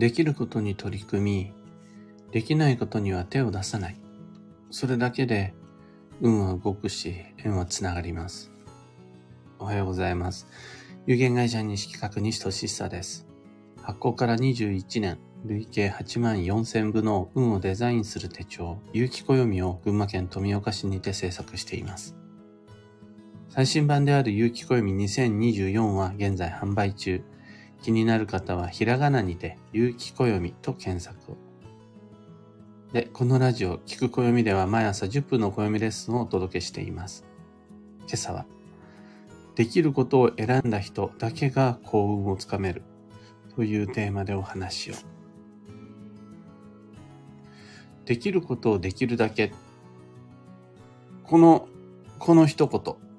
できることに取り組み、できないことには手を出さない。それだけで運は動くし、縁はつながります。おはようございます。有限会社西企画西俊久です。発行から21年、累計8万4000部の運をデザインする手帳、有機暦を群馬県富岡市にて制作しています。最新版である有機暦2024は現在販売中。気になる方はひらがなにて有機暦と検索を。で、このラジオ、聞く暦では毎朝10分の暦レッスンをお届けしています。今朝は、できることを選んだ人だけが幸運をつかめるというテーマでお話を。できることをできるだけ。この、この一言。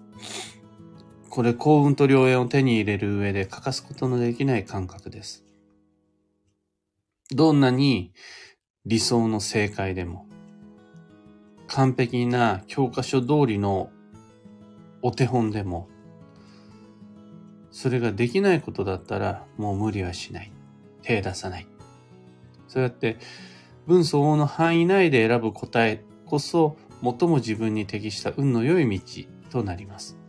これ幸運と良縁を手に入れる上で欠かすことのできない感覚です。どんなに理想の正解でも、完璧な教科書通りのお手本でも、それができないことだったらもう無理はしない。手出さない。そうやって文相応の範囲内で選ぶ答えこそ最も自分に適した運の良い道となります。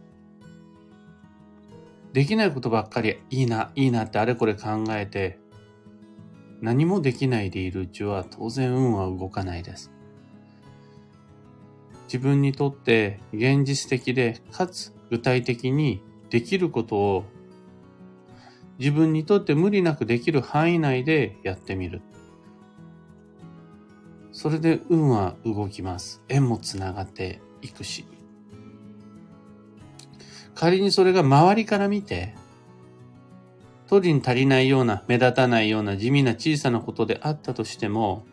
できないことばっかりいいな、いいなってあれこれ考えて何もできないでいるうちは当然運は動かないです。自分にとって現実的でかつ具体的にできることを自分にとって無理なくできる範囲内でやってみる。それで運は動きます。縁もつながっていくし。仮にそれが周りから見て当時に足りないような、目立たないような地味な小さなことであったとしても、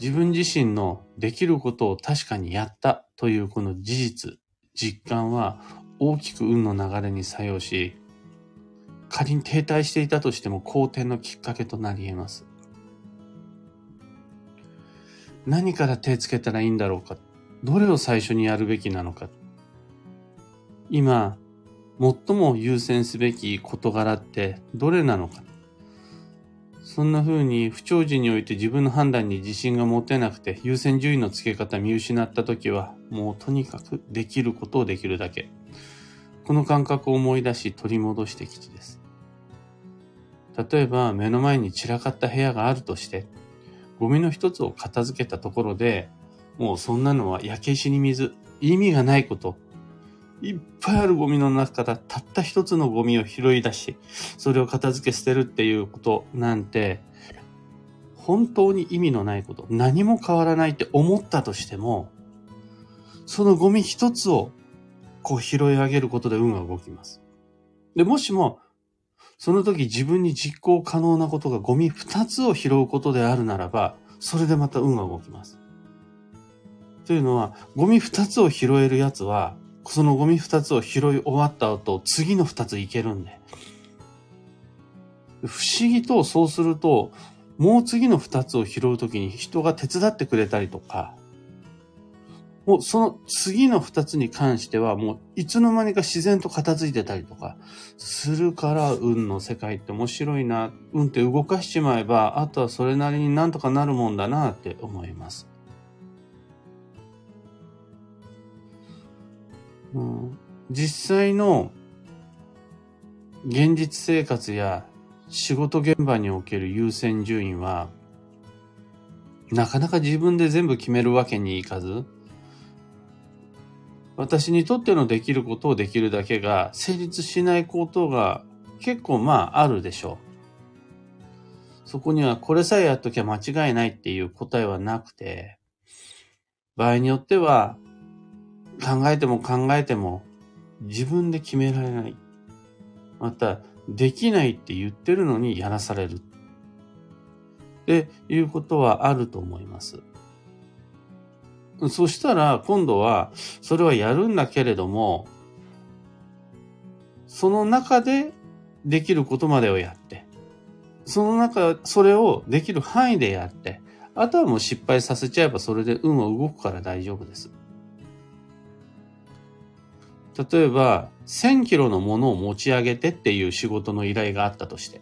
自分自身のできることを確かにやったというこの事実、実感は大きく運の流れに作用し、仮に停滞していたとしても好転のきっかけとなり得ます。何から手つけたらいいんだろうかどれを最初にやるべきなのか今、最も優先すべき事柄ってどれなのかそんな風に不調時において自分の判断に自信が持てなくて優先順位の付け方見失った時はもうとにかくできることをできるだけ。この感覚を思い出し取り戻して吉です。例えば目の前に散らかった部屋があるとしてゴミの一つを片付けたところでもうそんなのは焼け石に水意味がないこといっぱいあるゴミの中からたった一つのゴミを拾い出し、それを片付け捨てるっていうことなんて、本当に意味のないこと、何も変わらないって思ったとしても、そのゴミ一つをこう拾い上げることで運が動きます。で、もしも、その時自分に実行可能なことがゴミ二つを拾うことであるならば、それでまた運が動きます。というのは、ゴミ二つを拾えるやつは、そのゴミ二つを拾い終わった後、次の二ついけるんで。不思議とそうすると、もう次の二つを拾うときに人が手伝ってくれたりとか、もうその次の二つに関してはもういつの間にか自然と片付いてたりとかするから運の世界って面白いな。運って動かしちまえば、あとはそれなりになんとかなるもんだなって思います。実際の現実生活や仕事現場における優先順位は、なかなか自分で全部決めるわけにいかず、私にとってのできることをできるだけが成立しないことが結構まああるでしょう。そこにはこれさえやっときゃ間違いないっていう答えはなくて、場合によっては考えても考えても自分で決められない。また、できないって言ってるのにやらされる。っていうことはあると思います。そしたら今度はそれはやるんだけれども、その中でできることまでをやって、その中、それをできる範囲でやって、あとはもう失敗させちゃえばそれで運は動くから大丈夫です。例えば、1000キロのものを持ち上げてっていう仕事の依頼があったとして。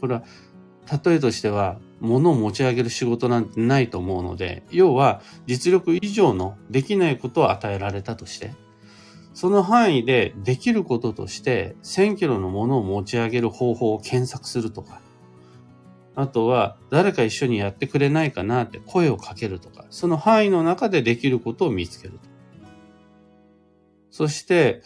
これは、例えとしては、物を持ち上げる仕事なんてないと思うので、要は実力以上のできないことを与えられたとして、その範囲でできることとして1000キロのものを持ち上げる方法を検索するとか、あとは誰か一緒にやってくれないかなって声をかけるとか、その範囲の中でできることを見つけると。そして、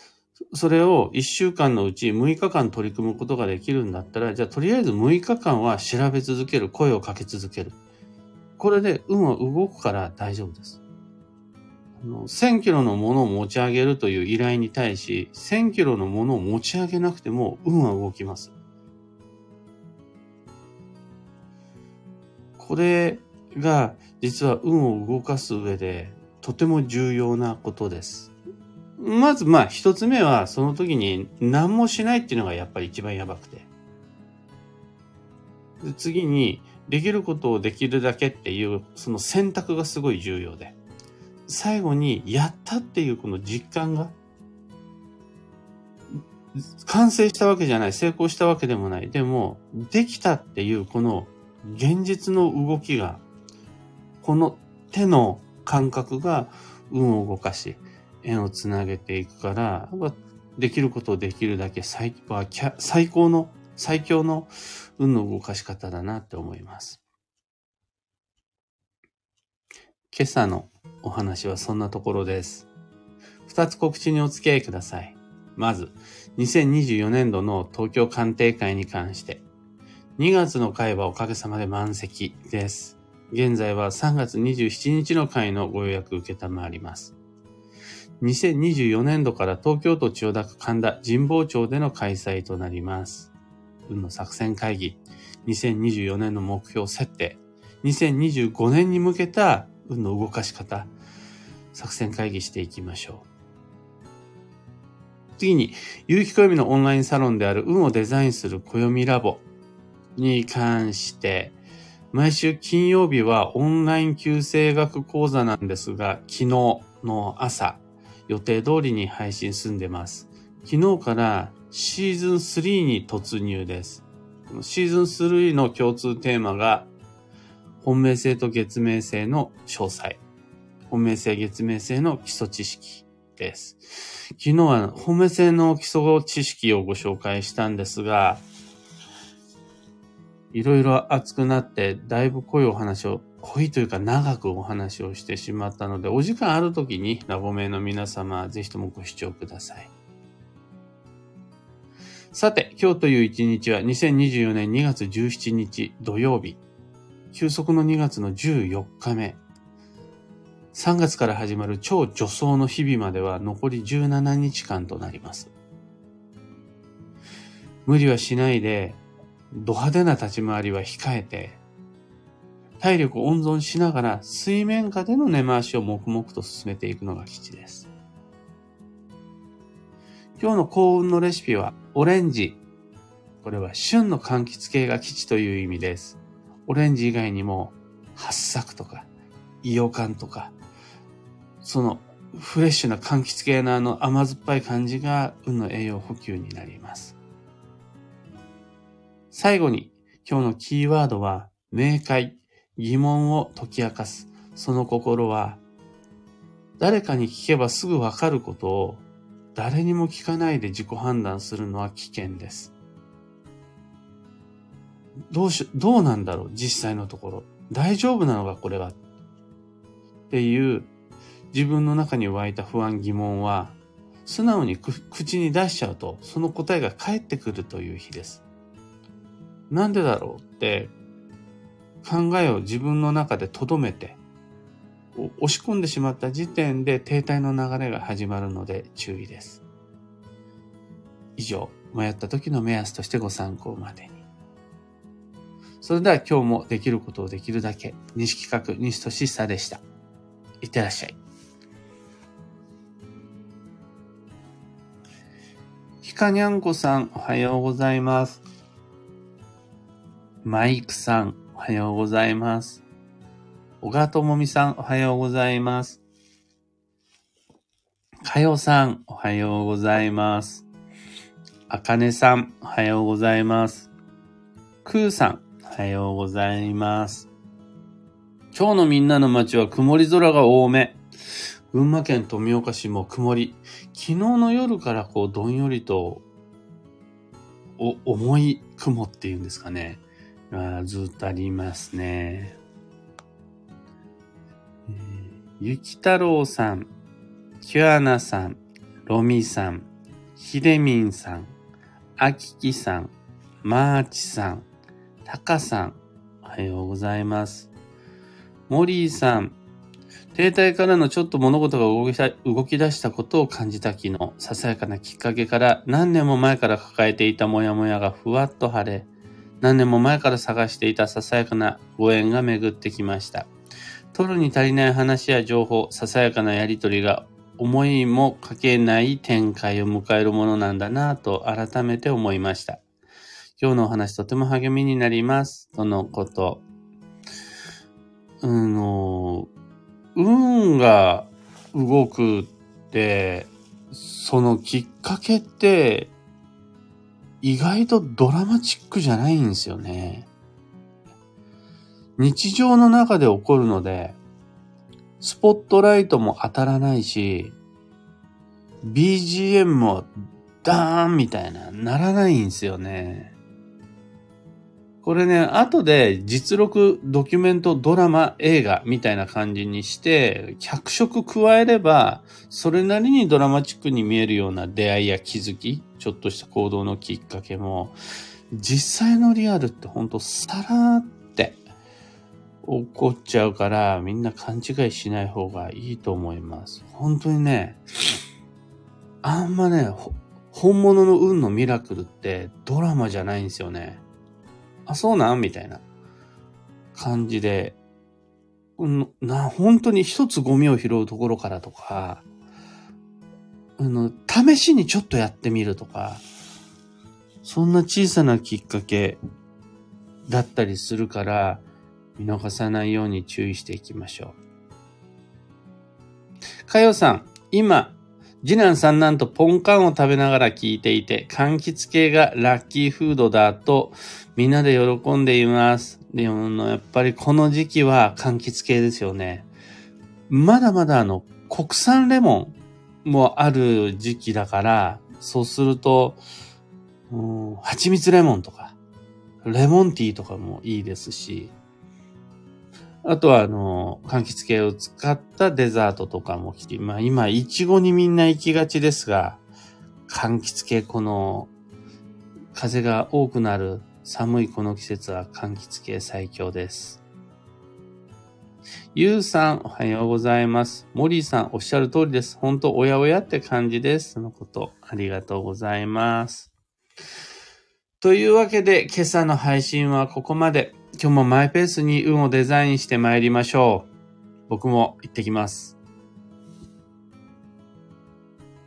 それを1週間のうち6日間取り組むことができるんだったら、じゃあとりあえず6日間は調べ続ける、声をかけ続ける。これで運は動くから大丈夫です。あの1000キロのものを持ち上げるという依頼に対し、1000キロのものを持ち上げなくても運は動きます。これが実は運を動かす上でとても重要なことです。まずまあ一つ目はその時に何もしないっていうのがやっぱり一番やばくて。で次にできることをできるだけっていうその選択がすごい重要で。最後にやったっていうこの実感が完成したわけじゃない、成功したわけでもない。でも、できたっていうこの現実の動きが、この手の感覚が運を動かし、縁をつなげていくから、できることをできるだけ最最高の、最強の運の動かし方だなって思います。今朝のお話はそんなところです。二つ告知にお付き合いください。まず、2024年度の東京鑑定会に関して、2月の会はおかげさまで満席です。現在は3月27日の会のご予約受けたまわります。2024年度から東京都千代田区神田神保町での開催となります。運の作戦会議、2024年の目標設定、2025年に向けた運の動かし方、作戦会議していきましょう。次に、有機暦のオンラインサロンである運をデザインする暦ラボ。に関して、毎週金曜日はオンライン旧正学講座なんですが、昨日の朝、予定通りに配信済んでます。昨日からシーズン3に突入です。シーズン3の共通テーマが、本命性と月命性の詳細。本命性、月命性の基礎知識です。昨日は本命性の基礎知識をご紹介したんですが、いろいろ熱くなって、だいぶ濃いお話を、濃いというか長くお話をしてしまったので、お時間ある時にラボ名の皆様、ぜひともご視聴ください。さて、今日という一日は2024年2月17日土曜日。休息の2月の14日目。3月から始まる超助走の日々までは残り17日間となります。無理はしないでド派手な立ち回りは控えて、体力を温存しながら水面下での根回しを黙々と進めていくのが基地です。今日の幸運のレシピはオレンジ。これは旬の柑橘系が基地という意味です。オレンジ以外にも、八作とか、イヨカンとか、そのフレッシュな柑橘系のあの甘酸っぱい感じが運の栄養補給になります。最後に、今日のキーワードは、明快、疑問を解き明かす。その心は、誰かに聞けばすぐわかることを、誰にも聞かないで自己判断するのは危険です。どうし、どうなんだろう実際のところ。大丈夫なのかこれは。っていう自分の中に湧いた不安疑問は、素直に口に出しちゃうと、その答えが返ってくるという日です。なんでだろうって考えを自分の中で留めて押し込んでしまった時点で停滞の流れが始まるので注意です。以上、迷った時の目安としてご参考までに。それでは今日もできることをできるだけ、西企画、西俊久でした。いってらっしゃい。ひかにゃんこさん、おはようございます。マイクさん、おはようございます。小川智美さん、おはようございます。かよさん、おはようございます。あかねさん、おはようございます。くーさん、おはようございます。今日のみんなの街は曇り空が多め。群馬県富岡市も曇り。昨日の夜からこうどんよりと、お、重い雲っていうんですかね。あずっとありますね。ゆき太郎さん、キュアナさん、ロミさん、ひでみんさん、あききさん、マーチさん、たかさん、おはようございます。モリーさん、停滞からのちょっと物事が動き動き出したことを感じた昨日、ささやかなきっかけから何年も前から抱えていたモヤモヤがふわっと晴れ、何年も前から探していたささやかなご縁が巡ってきました。取るに足りない話や情報、ささやかなやりとりが思いもかけない展開を迎えるものなんだなぁと改めて思いました。今日のお話とても励みになります。とのこと。あの、運が動くって、そのきっかけって、意外とドラマチックじゃないんですよね。日常の中で起こるので、スポットライトも当たらないし、BGM もダーンみたいな、ならないんですよね。これね、後で実録、ドキュメント、ドラマ、映画みたいな感じにして、脚色加えれば、それなりにドラマチックに見えるような出会いや気づき、ちょっとした行動のきっかけも、実際のリアルってほんとさらーって起こっちゃうから、みんな勘違いしない方がいいと思います。本当にね、あんまね、本物の運のミラクルってドラマじゃないんですよね。あ、そうなん？みたいな感じで、うん、な、本当に一つゴミを拾うところからとか、あの、試しにちょっとやってみるとか、そんな小さなきっかけだったりするから、見逃さないように注意していきましょう。かよさん、今、次男三男とポンカンを食べながら聞いていて、柑橘系がラッキーフードだとみんなで喜んでいます。でも、やっぱりこの時期は柑橘系ですよね。まだまだあの、国産レモンもある時期だから、そうすると、うん、蜂蜜レモンとか、レモンティーとかもいいですし、あとは、あの、柑橘系を使ったデザートとかも来て、まあ今、いちごにみんな行きがちですが、柑橘系、この、風が多くなる寒いこの季節は柑橘系最強です。ゆうさん、おはようございます。モリーさん、おっしゃる通りです。本当おやおやって感じです。そのこと、ありがとうございます。というわけで、今朝の配信はここまで。今日もマイペースに運をデザインして参りましょう。僕も行ってきます。